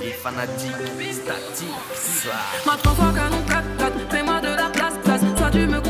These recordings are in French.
Les fanatiques, statiques, ça. Maintenant, canon fais-moi de la place, place. Soit tu me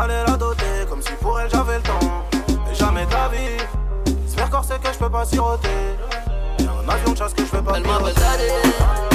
J'allais la doter comme si pour elle j'avais le temps. Et jamais de la vie. C'est faire corser que je peux pas siroter. Et un avion de chasse que je peux pas Elle m'appelle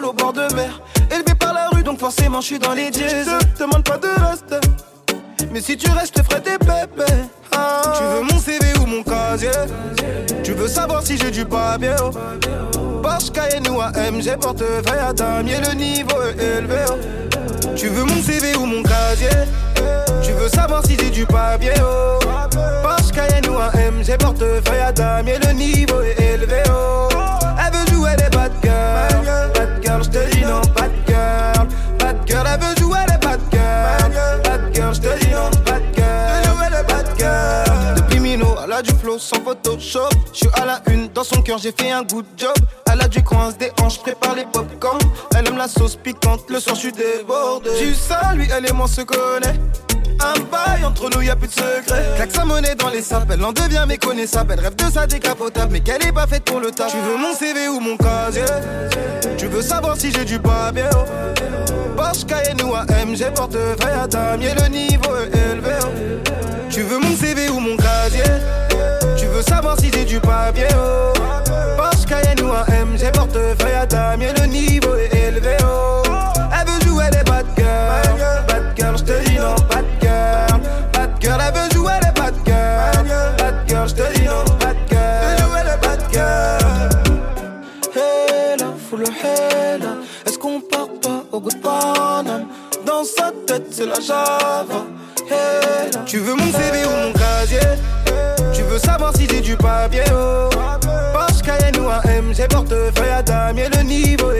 au bord de mer. Élevé par la rue, donc forcément je suis dans les dièses. Te demande pas de rester. Mais si tu restes, je te ferai des pépés. Ah. Tu veux mon CV ou mon casier? Tu veux savoir si j'ai du papier oh. Porsche Cayenne ou AMG, portefeuille à damier, le niveau est élevé. Tu veux mon CV ou mon casier? Tu veux savoir si j'ai du papier oh. Porsche Cayenne ou AMG, portefeuille à damier, le niveau est élevé. chaud sans Photoshop. Je suis à la une, dans son cœur j'ai fait un good job. Elle a du coin, des hanches, prépare les popcorn. Elle aime la sauce piquante, le soir je suis débordé. Tu ça, lui, elle et moi se connaît. Un bail entre nous, y a plus de secret. Claque sa monnaie dans les sapes, elle en devient méconnaissable. Elle rêve de sa décapotable, mais qu'elle est pas faite pour le tas. Tu veux mon CV ou mon casier? Tu veux savoir si j'ai du papier? Oh. Porsche Cayenne ou AMG, portefeuille à damier, le niveau est élevé. Tu veux mon CV ou mon casier? savoir si j'ai du papier, oh. Porsche Cayenne ou un MG, portefeuille à damier, le niveau est élevé, oh. Elle veut jouer des bad girls, bad girl, j'te dis non, bad girl, bad girl, elle veut jouer des bad girls, bad girl, j'te dis non, bad girl, elle veut jouer les bad girls. Hey là, faut le hey là, est-ce qu'on part pas au goût? Dans sa tête, c'est la Java. Hey là, tu veux mon CV ou mon casier? veut savoir si j'ai du papier haut. Oh. Porsche Cayenne ou un MG portefeuille à damier le niveau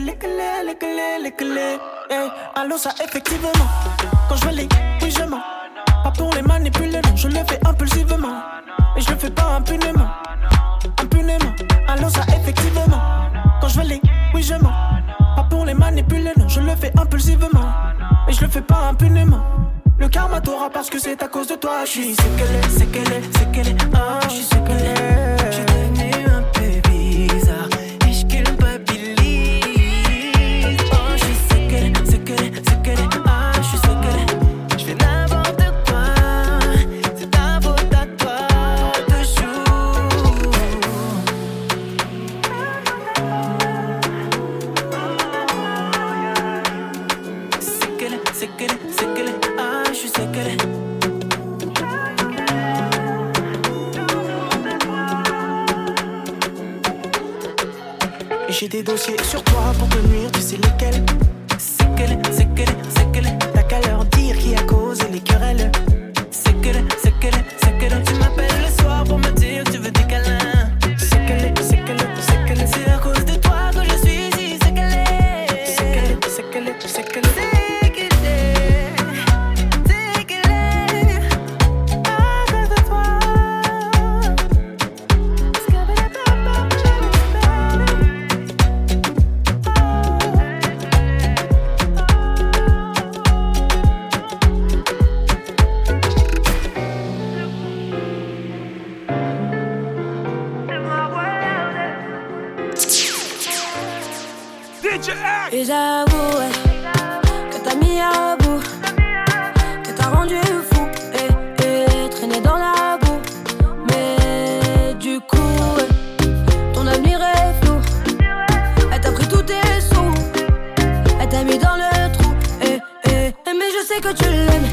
c'est l'éclé, l'éclé, l'éclé. Hey, allô, ça effectivement. Quand je veux les, oui, je mens. Pas pour les manipuler, non, je le fais impulsivement. Et je le fais pas impunément. Impunément, allô, ça effectivement. Quand je veux les, oui, je mens. Pas pour les manipuler, non, je le fais impulsivement. Et je le fais pas impunément. Le karma t'aura parce que c'est à cause de toi. Je suis c'est qu'elle est, c'est qu'elle est, c'est qu'elle est. Ah, je suis c'est qu'elle est. des dossiers sur toi pour te nuire, tu sais lesquels. Et j'avoue que t'as mis à bout, que t'as rendu fou et, et traîné dans la boue. Mais du coup, ton avenir est flou. Elle t'a pris tous tes sous, elle t'a mis dans le trou. Et, et, mais je sais que tu l'aimes.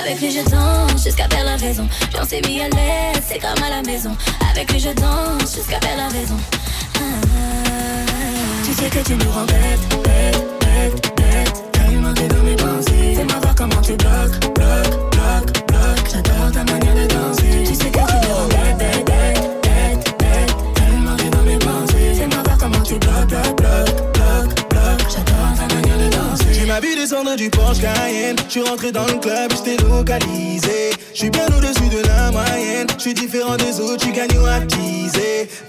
Avec lui, je danse jusqu'à perdre la raison. J'en sais mis à l'aise, c'est comme à la maison. Avec lui, je danse jusqu'à perdre la raison. Ah, tu sais que tu me rends bête, bête, bête, bête. T'es dans mes pensées. Fais-moi voir comment tu bloques, bloques, descendre du Cayenne. Je suis rentré dans le club, je t'ai localisé. Je suis bien au-dessus de la moyenne. Je suis différent des autres, tu gagnes ou à.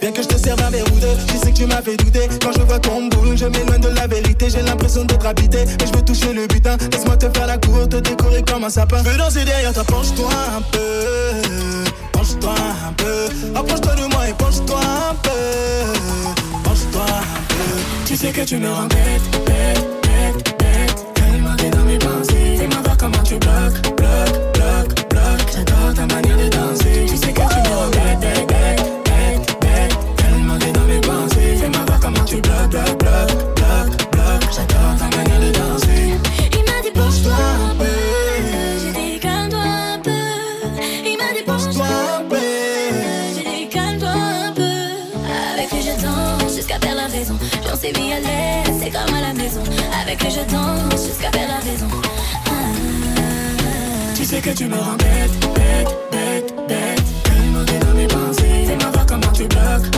Bien que je te serve un verre ou deux, sais que tu m'as fait douter. Quand je vois ton boule, je m'éloigne de la vérité. J'ai l'impression d'être habité. Et je veux toucher le butin. Laisse-moi te faire la cour, te décorer comme un sapin. Je veux danser derrière toi, penche-toi un peu. Penche-toi un peu. Approche-toi de moi et penche-toi un peu. Penche-toi un peu. Tu sais que tu me rends bête, bête, comment tu bloques, bloques, bloques, bloques. J'adore ta manière de danser. Tu sais que tu me rends bête, bête, bête. Tellement t'es dans mes pensées. Fais-moi voir comment tu bloques, bloques, bloques, bloques, bloques. J'adore ta manière de danser. Il m'a dit penche-toi un peu. J'ai dit calme-toi un peu. Il m'a dit penche-toi un peu. J'ai dit calme-toi un peu. Avec lui je danse jusqu'à perdre la raison. J'en sais mis à l'aise, c'est comme à la maison. Avec lui je danse jusqu'à perdre la raison. Sais que tu me rends bête, bête, bête, bête. Tellement t'es dans mes pensées. Fais-moi voir comment tu bloques,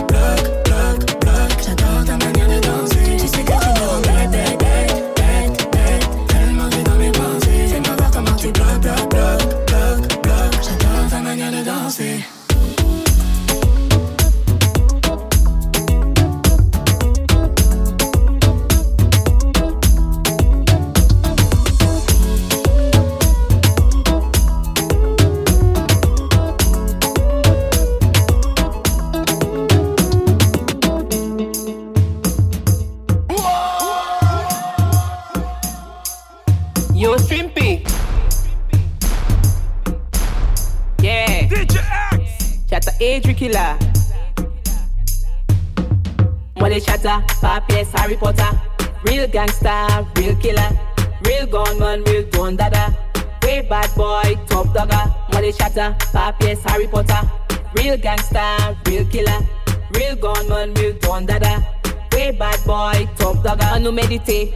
gangster, real killer. Real gunman, real don dada. Way bad boy, top dogger. Molly Chatta, Papiers, Harry Potter. Real gangster, real killer. Real gunman, real don dada. Way bad boy, top dogger. I no meditate.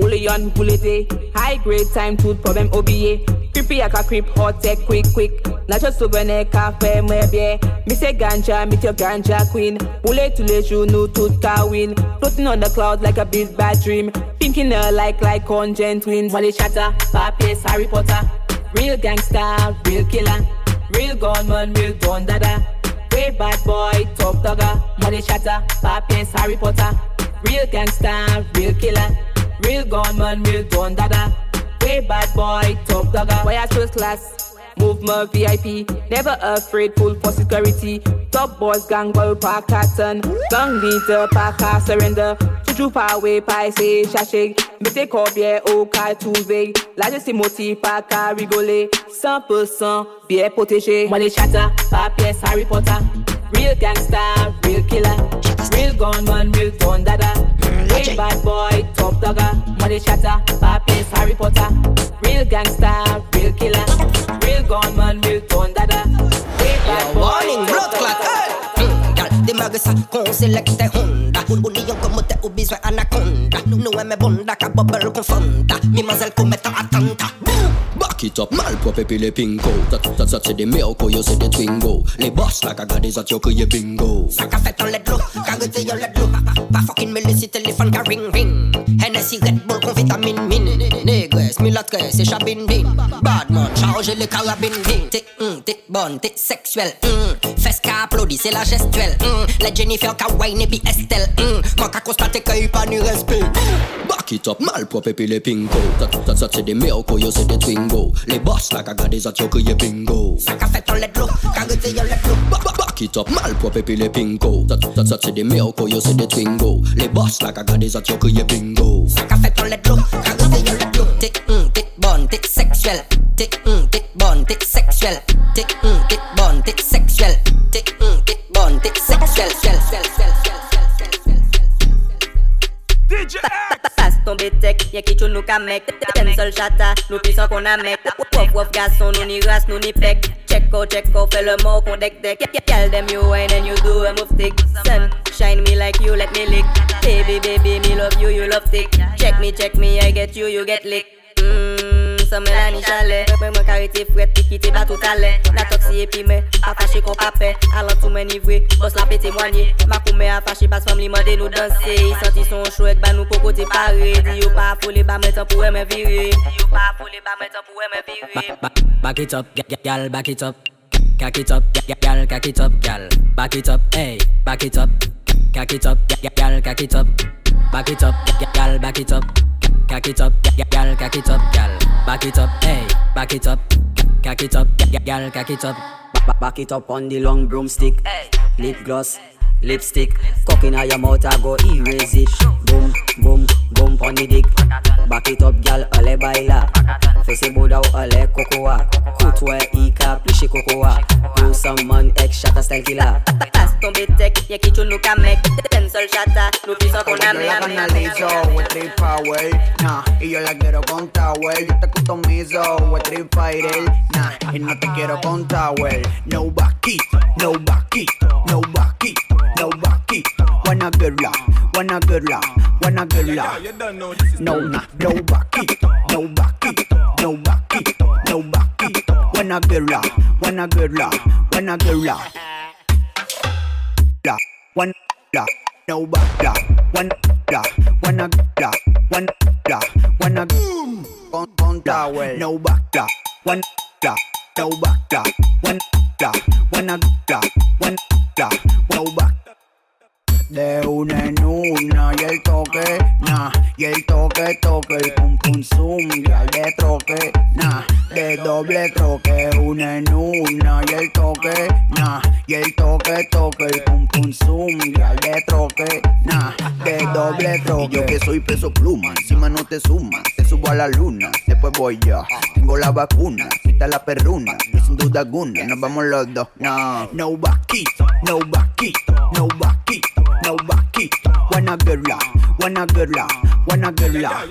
Only on bullet eh. High grade time to problem OBA. Creepy aka creep hot tech quick quick. Nacho souvenir cafe mwebie. Me say ganja, meet your ganja queen. To let you know to win. Floating on the cloud like a big bad dream. Thinking her like like content twins. Molly shatter, papiers, Harry Potter. Real gangster, real killer. Real gunman, real don dada. Way bad boy, top dogger. Molly shatter, papiers, Harry Potter. Real gangster, real killer. Real gunman, real don dada. Way bad boy, top dogger. Why I first class? Move my VIP, never afraid, full for security. Top boys, gang, war park, cotton. Gang leader, park, surrender. Juju pawe pa say shashay. Mete take o ka okay, La je se moti pa ka rigole 100% biye poteje Money chata, pa Harry Potter. Real gangster, real killer. Real gunman, real thundada Real bad boy, top dogger. Money chata, pa piyes Harry Potter. Real gangster, real killer real gun man, real gun dada. Warning, blood clot, hey! Gal, démarre ça, qu'on sélecte Honda. Ou lion comme t'es au besoin anaconda. Nous aimons bonda, ka bubble confonda Mimazelle commettant attentat Back it up, malpropre puis les pingo. Ça, ça, ça c'est des miracles, yo c'est des twingo. Les boss là, caga des atio que y'a bingo. Ça qu'a fait en let l'eau, qu'a rete yon let l'eau Pas fucking me laisser téléphone qu'a ring ring. Hennessy Red Bull con vitamine min Négresse, mulâtresse et chabine bin Badman, chargez les carabines bin T'es t'es bonne, t'es sexuelle hum. Fesse qu'a applaudi, c'est la gestuelle hum. La Jennifer qu'a wine et puis Estelle. Mm. Hum. Moi qu'a constaté qu'il a pas ni respect mm. Back it up, malpropre puis les pingo. Ça, ça, ça c'est des miracles, yo c'est des twingo. Les boss là, caga des atio que y'a bingo. Ça qu'a fait en let l'eau, qu'a yon let ba- Back it up, malpropre puis les pingo. Ça, ça, ça c'est des miracles, yo c'est des twingo. Les boss là, caga des atio que y'a bingo. Ça qu'a fait en let l'eau, qu'a rete yon let l'eau. T'es hum, t'es bonne, t'es sexuelle. T'es hum, t'es bonne bon, t'es sexuel. T'es hum, t'es bonne, t'es sexuel. Passe ton bétek, y'a qui nou ka mek Ten sol chata, nou pisan kon a mek Wof wof gason, nou ni ras, nou ni pek Check out, check out, fè le mou kon dek dek Tell them you wine and you do a move stick Sun, shine me like you, let me lick. Baby, baby, me love you, you love stick Check me, check me, I get you, you get lick. Mmm, sa men la ni chale Mwen mwen karete fwet pi kite ba tout ale La toksi epi men, pa fache kon pape Alan tou men ivre, bos la pe temwanye. Makou men fache pas fam li mande nou danse. I santi son chouek ba nou poko te pare. Di yo pa apole ba men tan pou eme vire. Di yo pa apole ba men tan pou eme vire. Back it up, gal, back it up. Cock it up, gal, cock it up, gal. Back it up, hey, back it up. Cock it up, gal, cock it up. Back it up, gal, back it up. Cock it up, gal, cock it up, gal. Back it up, hey, back it up. Cock it up, gal, cock it up. Back it up on the long broomstick. Lip gloss, lipstick. Cock in your mouth, I go erase it. Boom, boom, boom on the dick. Back it up, gal, ale baila. Fese boda ou ale kokoa. Koutwe ika, plishe kokoa. Do some man ek shata style killer. Passe ton bétek, y'a qui ka mek Ten sol chata, nou pisan kon a Yo la mek canalizo, with three power, nah, y yo la quiero con Tower, yo te customizo, with three fighter, nah, y no te quiero con Tower, no vaquito, no vaquito, no vaquito, no vaquito, wanna girla, wanna girla, wanna girla, no, nah, no vaquito, no vaquito, no vaquito, no vaquito, wanna girla, wanna girla, wanna girla, la, one la, no da, one da, one da, one da, one da, on on da way, no back da, one da, no back da, one da, one da, one da, no back. De una en una y el toque, nah, y el toque, toque, y pum pum zoom, y al de troque, nah, de doble troque, una en una y el toque, nah, y el toque, toque, y pum pum zoom, y al de troque, nah, de doble troque. Y yo que soy peso pluma, encima no te sumas, te subo a la luna, después voy yo, tengo la vacuna, quita la perruna, sin duda alguna, nos vamos los dos, no, no vaquito, no vaquito, no vaquito, no vaquito, wanna girla, wanna girla, wanna girla.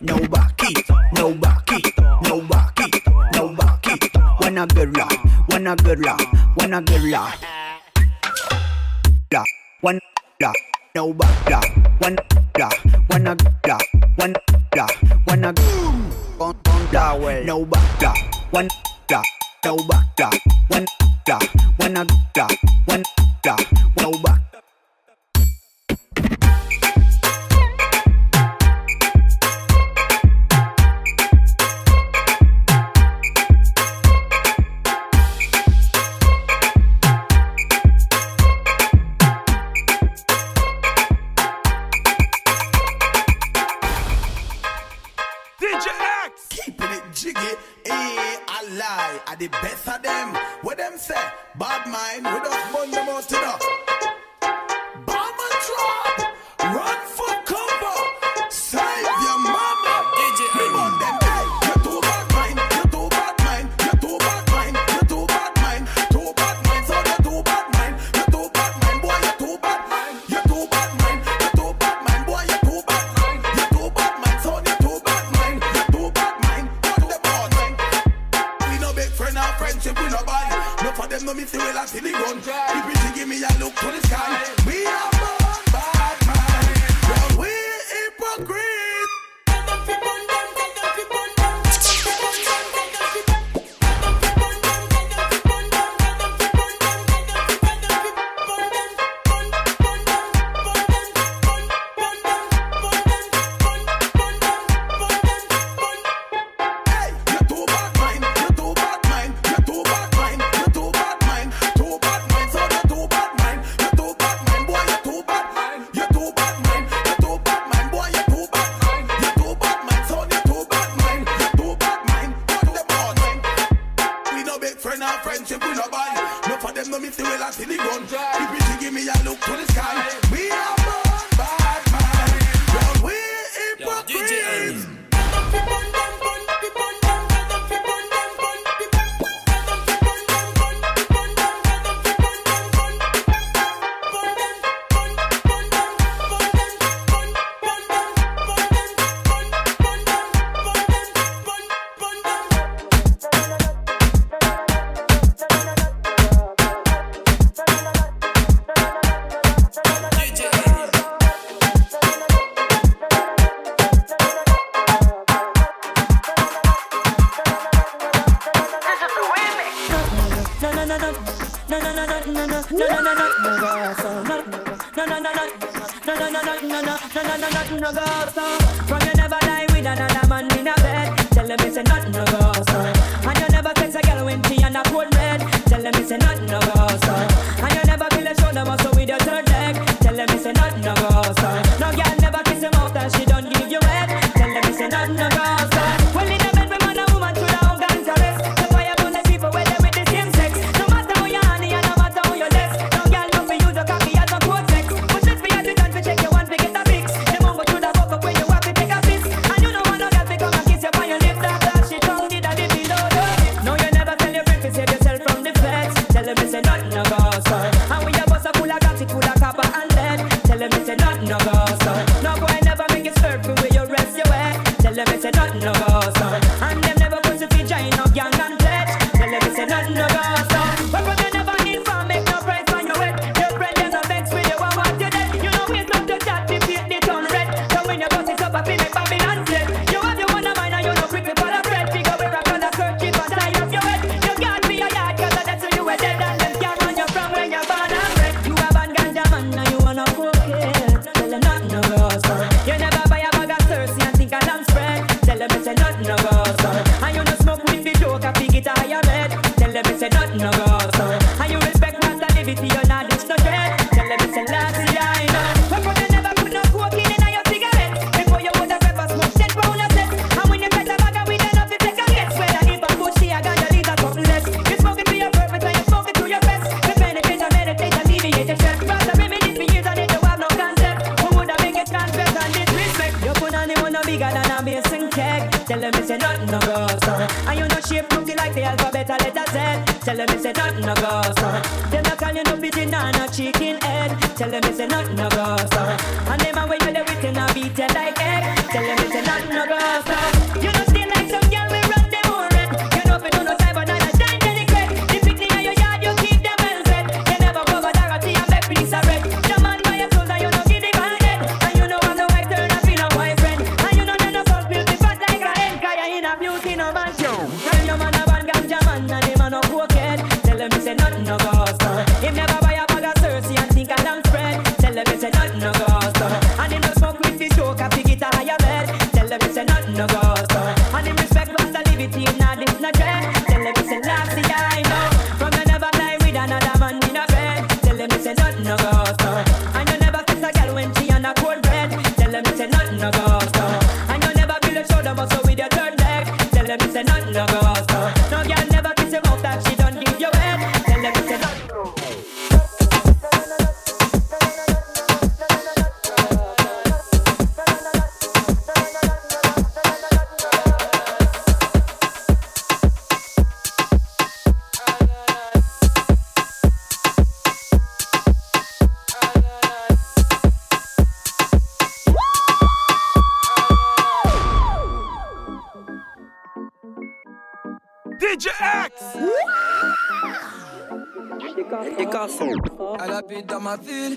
No vaquito, no vaquito, no vaquito, no vaquito, wanna girla, wanna girla, wanna. La, one la, no la, one la, wanna la, one la, wanna con da well. No back da. One da. No back da. One da. one I da. One da. No back see the gun. If you give me a look to the sky, we are my feelings.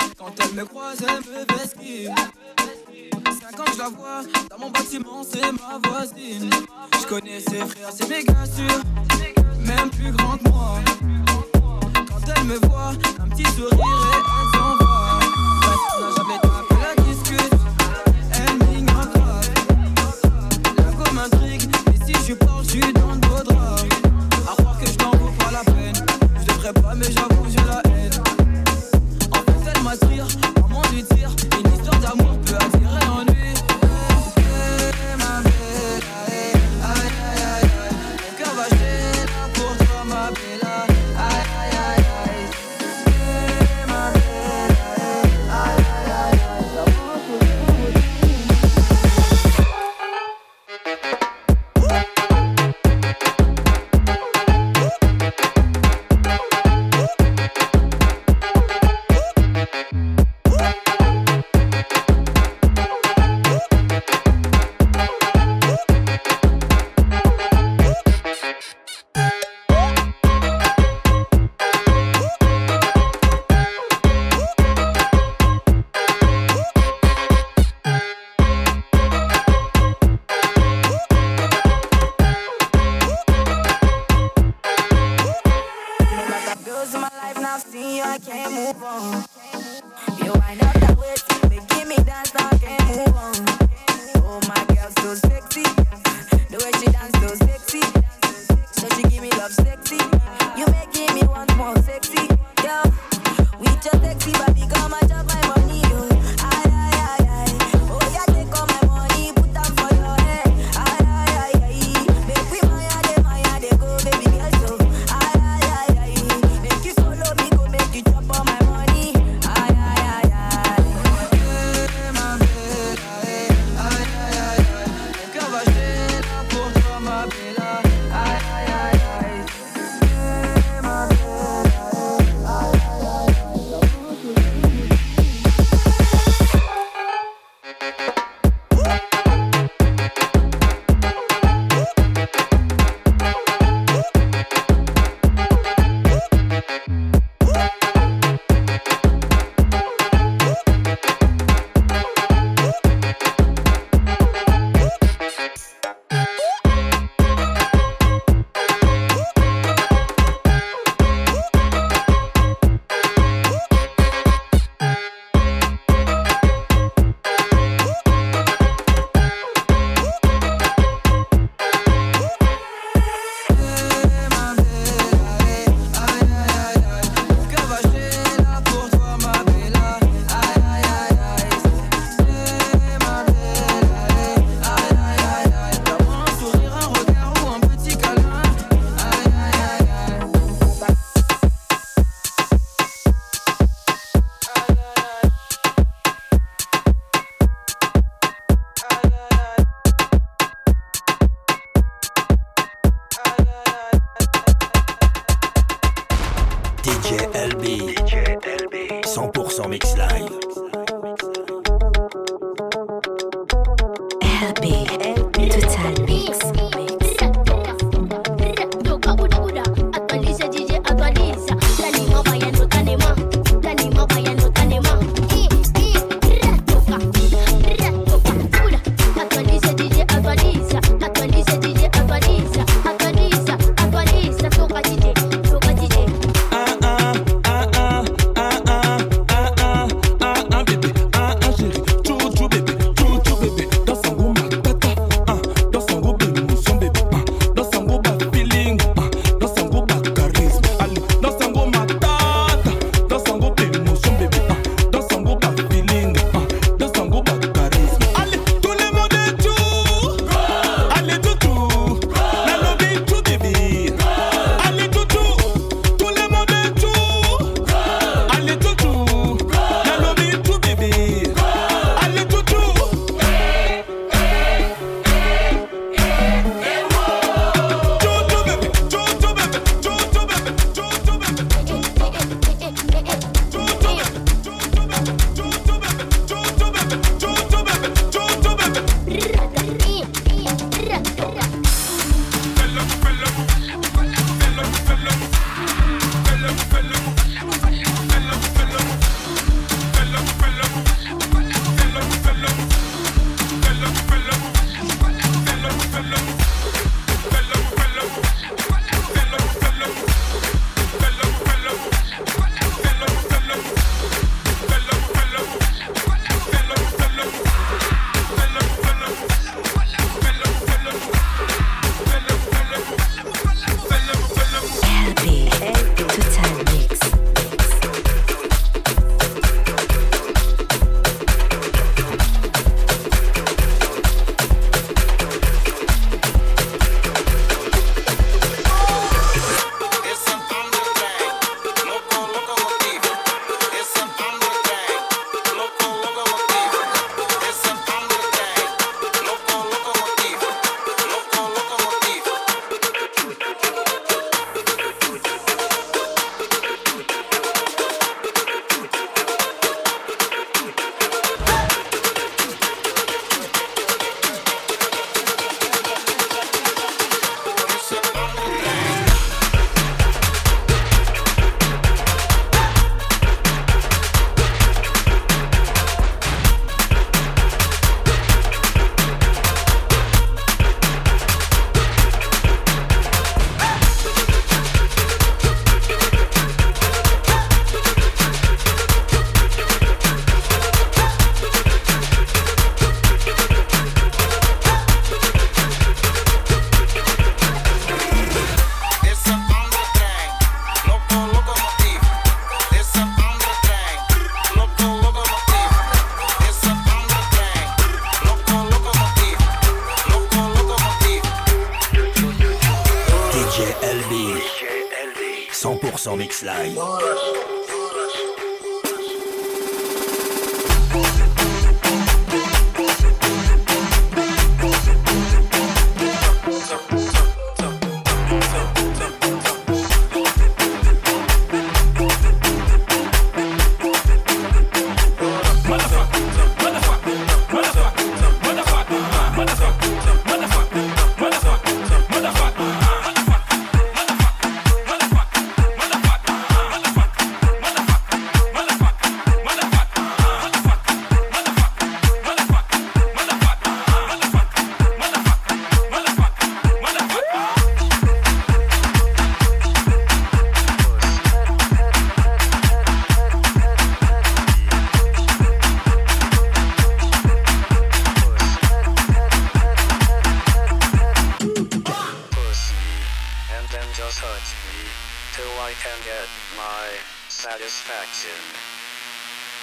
Just hurt me till I can get my satisfaction.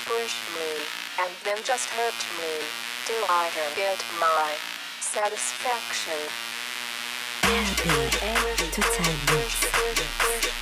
Push me, and then just hurt me, till I can get my satisfaction. LB, Total Mix.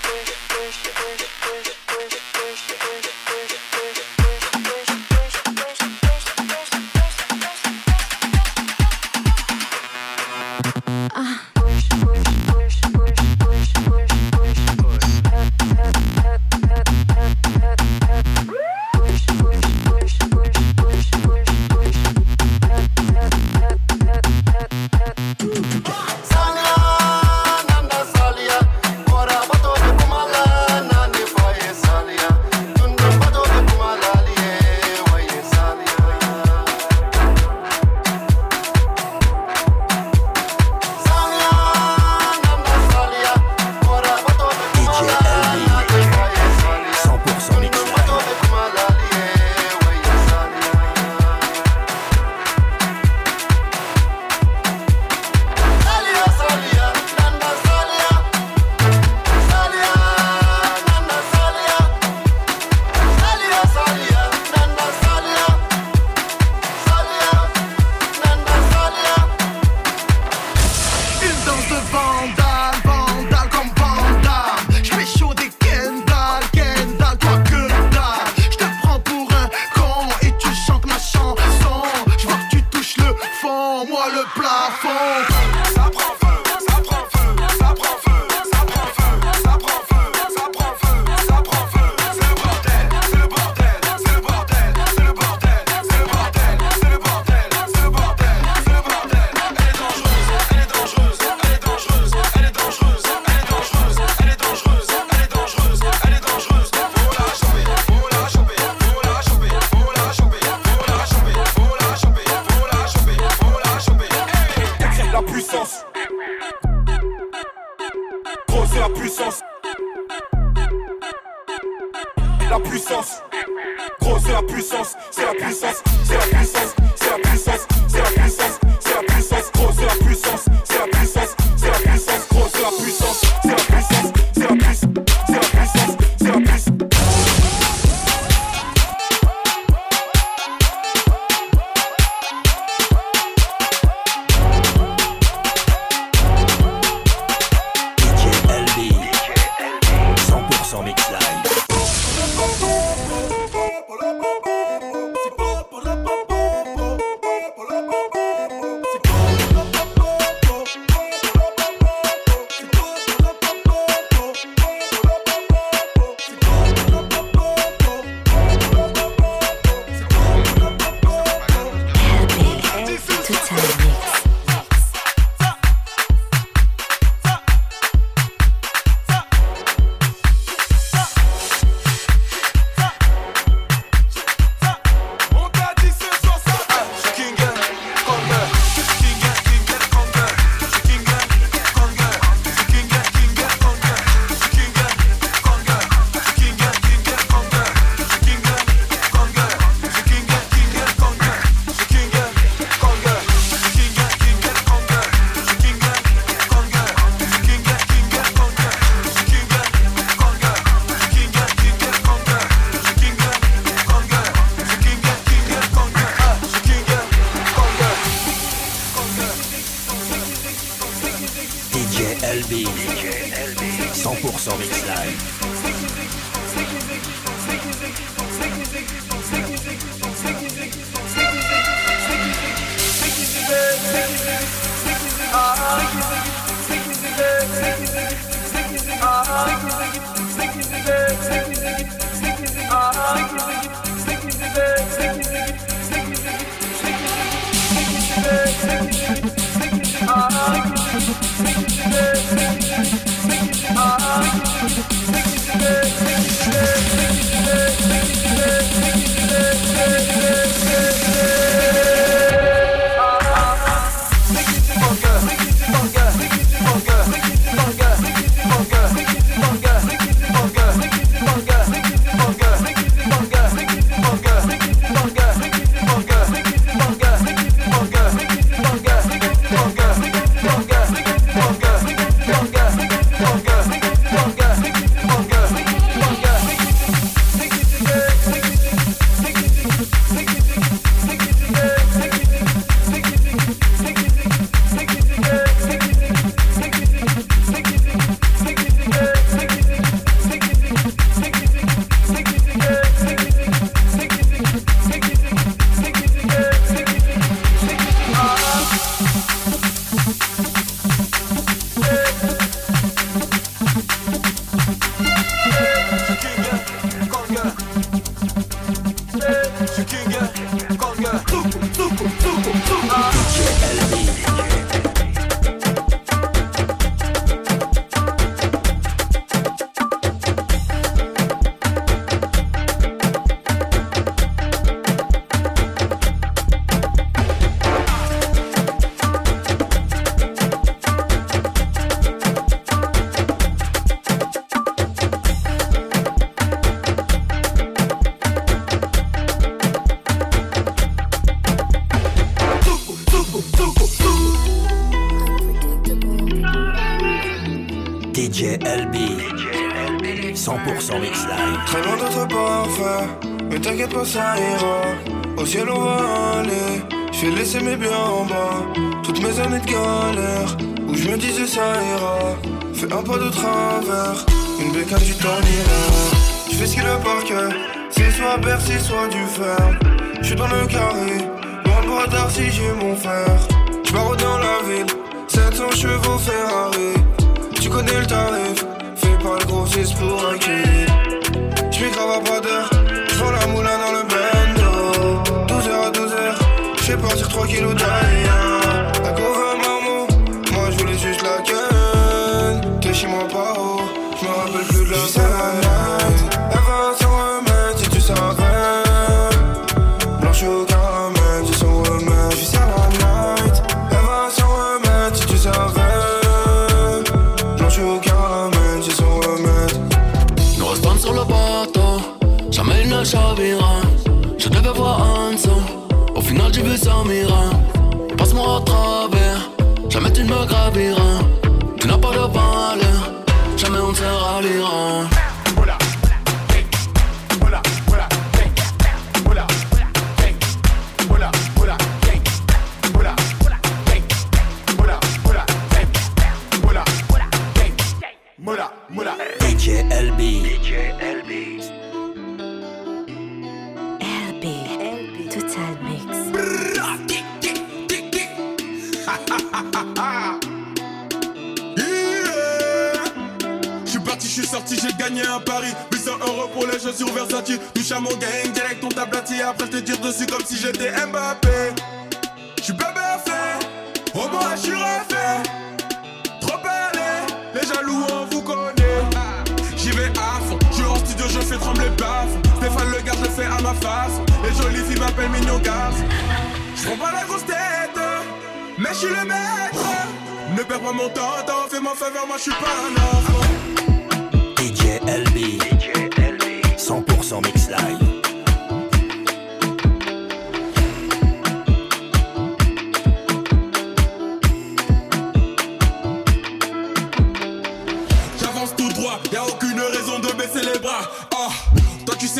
les.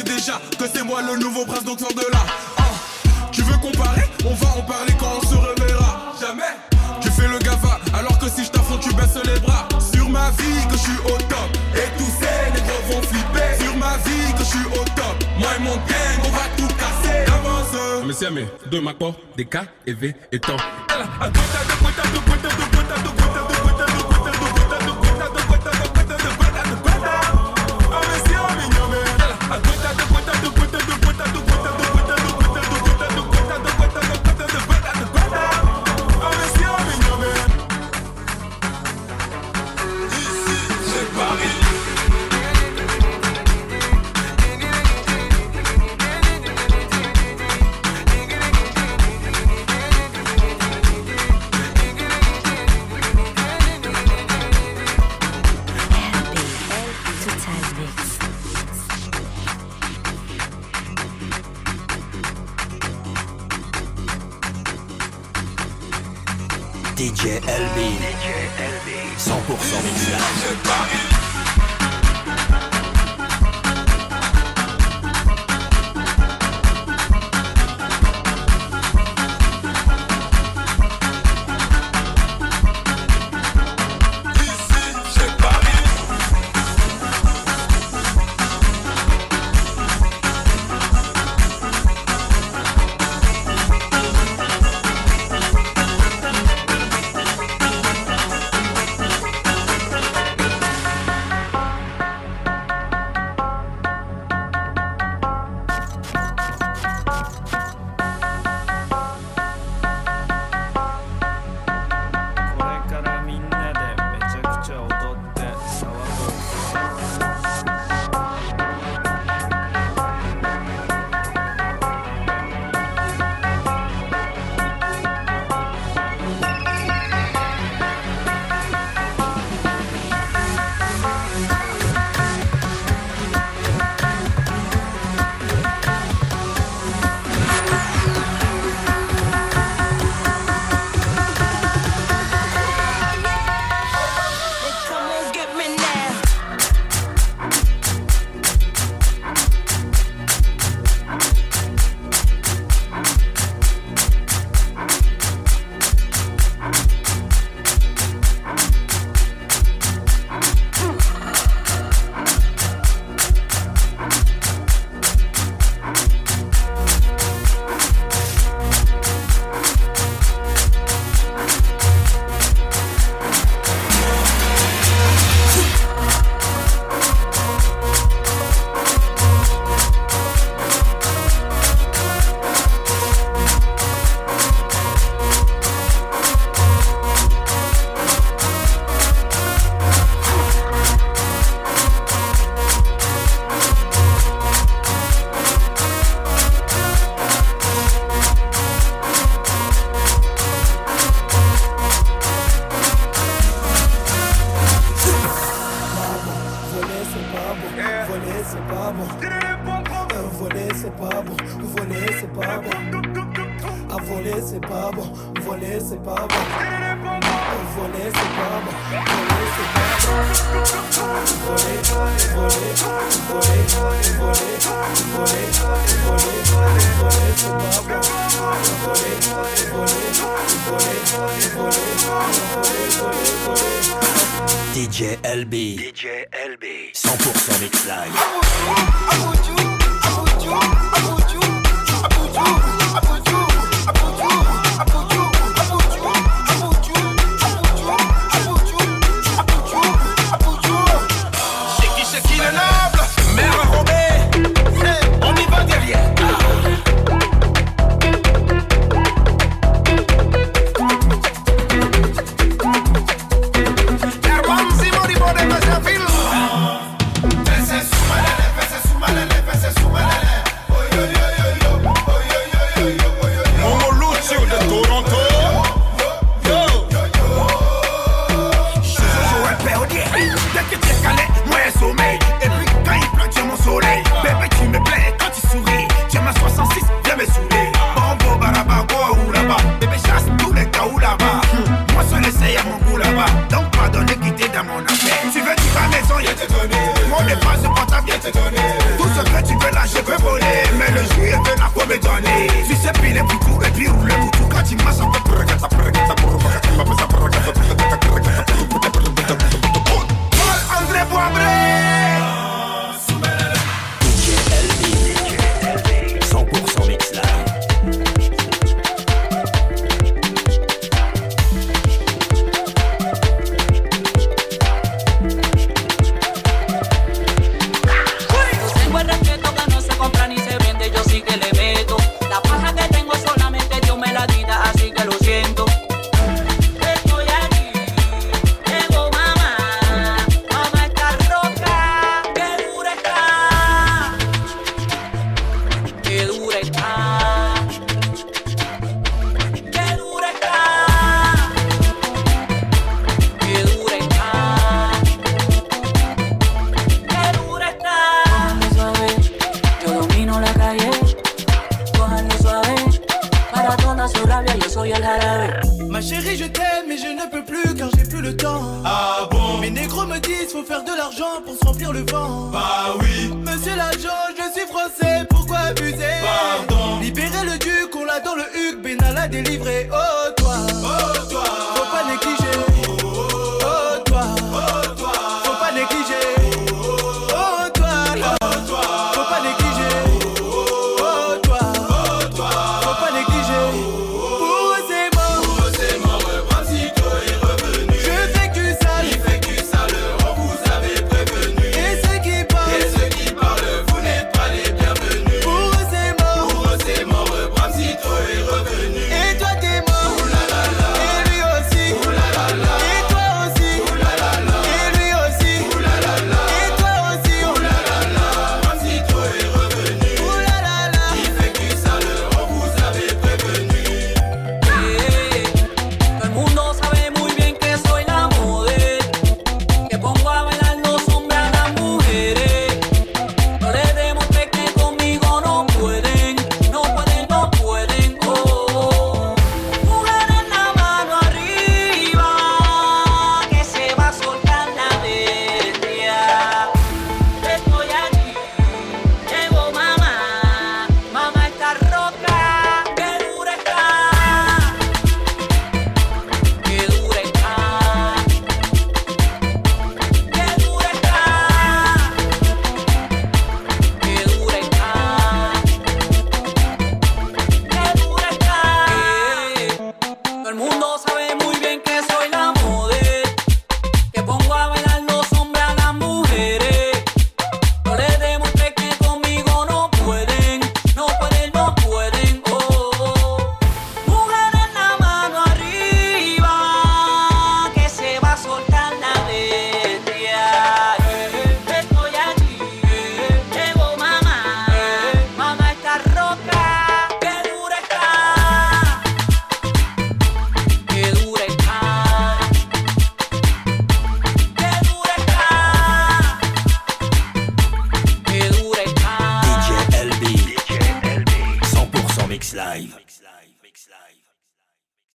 déjà que c'est moi le nouveau prince, donc sors de là. Ah, tu veux comparer? On va en parler quand on se reverra. Jamais Tu fais le gava, alors que si je t'affronte, tu baisses les bras. Sur ma vie que je suis au top, et tous ces négros vont flipper. Sur ma vie que je suis au top, moi et mon gang, on va tout casser. Avance Monsieur, mais ah, de ma part, des cas, et V, et temps. c'est pas bon. Voler, c'est pas bon. Voler, c'est pas c'est pas bon. Voler, voler, voler, voler, voler, voler, voler. DJ LB. DJ LB. 100% mix.